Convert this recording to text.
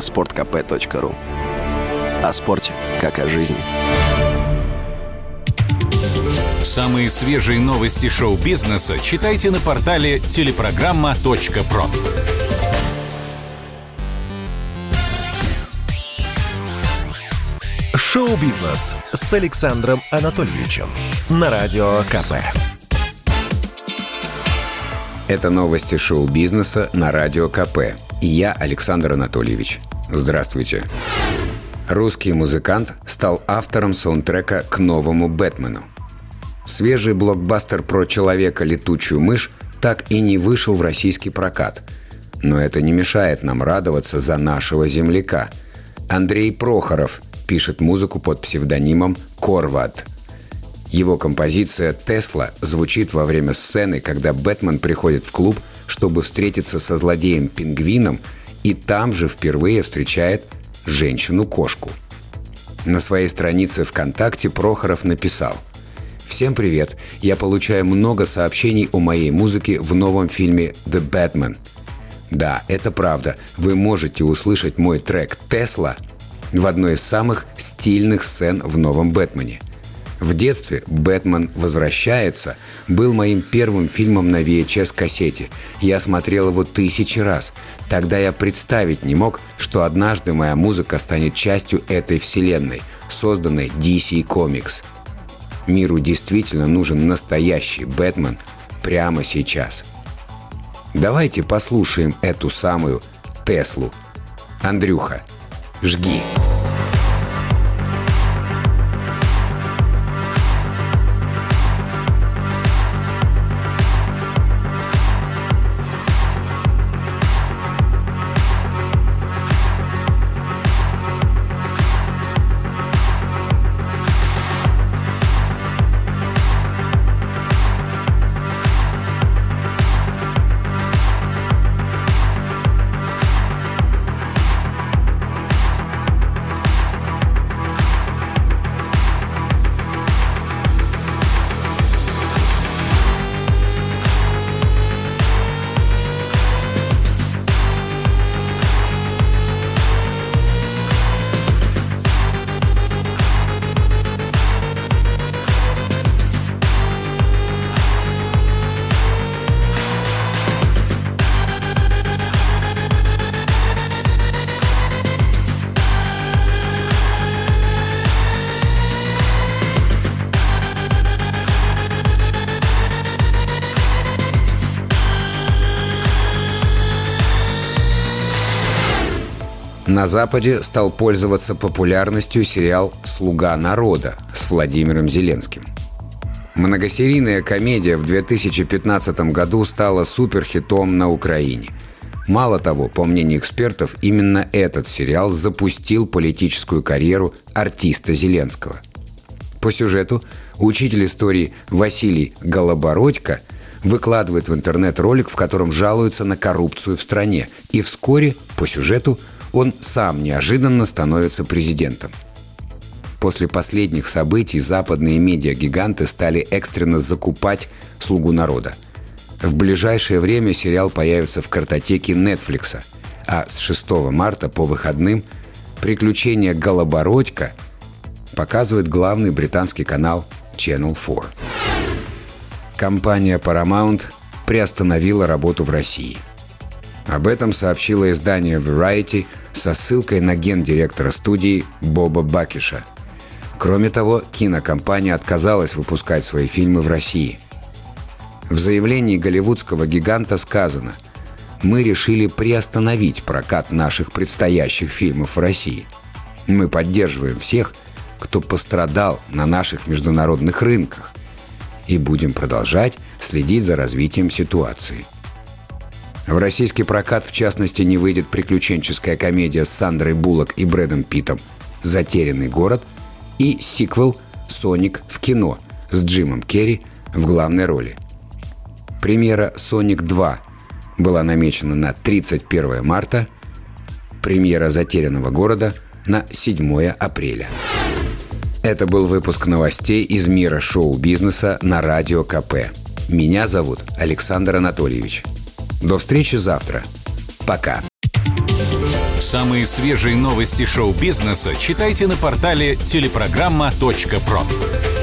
sportkp.ru О спорте, как о жизни. Самые свежие новости шоу-бизнеса читайте на портале телепрограмма.про. Шоу-бизнес с Александром Анатольевичем на Радио КП. Это новости шоу-бизнеса на Радио КП. И я Александр Анатольевич. Здравствуйте. Русский музыкант стал автором саундтрека к новому «Бэтмену». Свежий блокбастер про человека-летучую мышь так и не вышел в российский прокат. Но это не мешает нам радоваться за нашего земляка. Андрей Прохоров пишет музыку под псевдонимом Корват. Его композиция «Тесла» звучит во время сцены, когда Бэтмен приходит в клуб, чтобы встретиться со злодеем-пингвином, и там же впервые встречает женщину-кошку. На своей странице ВКонтакте Прохоров написал «Всем привет! Я получаю много сообщений о моей музыке в новом фильме «The Batman». Да, это правда. Вы можете услышать мой трек «Тесла» в одной из самых стильных сцен в новом «Бэтмене». В детстве «Бэтмен возвращается» был моим первым фильмом на VHS-кассете. Я смотрел его тысячи раз. Тогда я представить не мог, что однажды моя музыка станет частью этой вселенной, созданной DC Comics. Миру действительно нужен настоящий Бэтмен прямо сейчас. Давайте послушаем эту самую Теслу. Андрюха, жги. На Западе стал пользоваться популярностью сериал «Слуга народа» с Владимиром Зеленским. Многосерийная комедия в 2015 году стала суперхитом на Украине. Мало того, по мнению экспертов, именно этот сериал запустил политическую карьеру артиста Зеленского. По сюжету учитель истории Василий Голобородько выкладывает в интернет ролик, в котором жалуется на коррупцию в стране, и вскоре, по сюжету, он сам неожиданно становится президентом. После последних событий западные медиагиганты стали экстренно закупать «Слугу народа». В ближайшее время сериал появится в картотеке Netflix, а с 6 марта по выходным «Приключения Голобородька» показывает главный британский канал Channel 4. Компания Paramount приостановила работу в России. Об этом сообщило издание Variety – со ссылкой на гендиректора студии Боба Бакиша. Кроме того, кинокомпания отказалась выпускать свои фильмы в России. В заявлении голливудского гиганта сказано «Мы решили приостановить прокат наших предстоящих фильмов в России. Мы поддерживаем всех, кто пострадал на наших международных рынках, и будем продолжать следить за развитием ситуации». В российский прокат, в частности, не выйдет приключенческая комедия с Сандрой Буллок и Брэдом Питом «Затерянный город» и сиквел «Соник в кино» с Джимом Керри в главной роли. Премьера «Соник 2» была намечена на 31 марта, премьера «Затерянного города» на 7 апреля. Это был выпуск новостей из мира шоу-бизнеса на Радио КП. Меня зовут Александр Анатольевич. До встречи завтра. Пока. Самые свежие новости шоу-бизнеса читайте на портале телепрограмма.про.